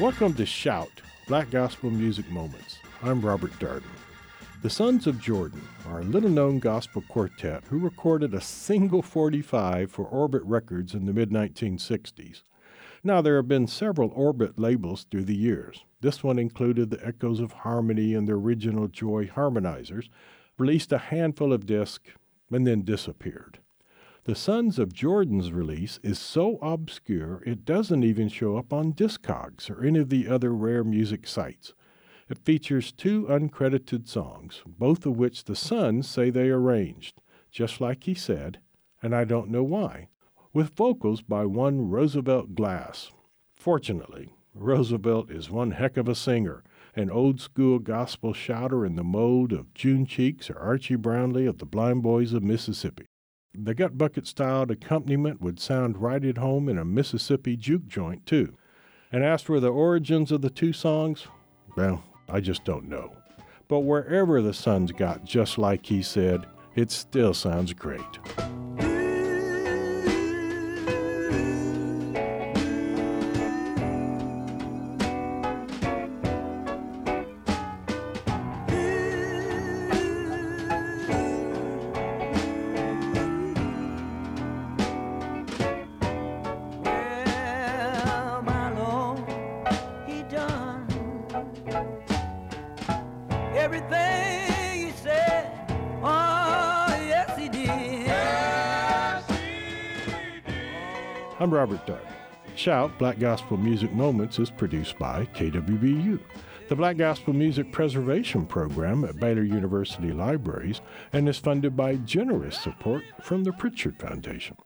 Welcome to Shout, Black Gospel Music Moments. I'm Robert Darden. The Sons of Jordan are a little known gospel quartet who recorded a single 45 for Orbit Records in the mid 1960s. Now, there have been several Orbit labels through the years. This one included the Echoes of Harmony and the original Joy Harmonizers, released a handful of discs, and then disappeared. The Sons of Jordan's release is so obscure it doesn't even show up on Discogs or any of the other rare music sites. It features two uncredited songs, both of which the Sons say they arranged, just like he said, and I don't know why, with vocals by one Roosevelt Glass. Fortunately, Roosevelt is one heck of a singer, an old school gospel shouter in the mold of June Cheeks or Archie Brownlee of the Blind Boys of Mississippi. The gut bucket styled accompaniment would sound right at home in a Mississippi juke joint, too. And as for the origins of the two songs, well, I just don't know. But wherever the Sons got just like he said, it still sounds great. Everything he said. Oh, yes, he did. Yes, he did. I'm Robert Darden. Shout Black Gospel Music Moments is produced by KWBU, the Black Gospel Music Preservation Program at Baylor University Libraries, and is funded by generous support from the Pritchard Foundation.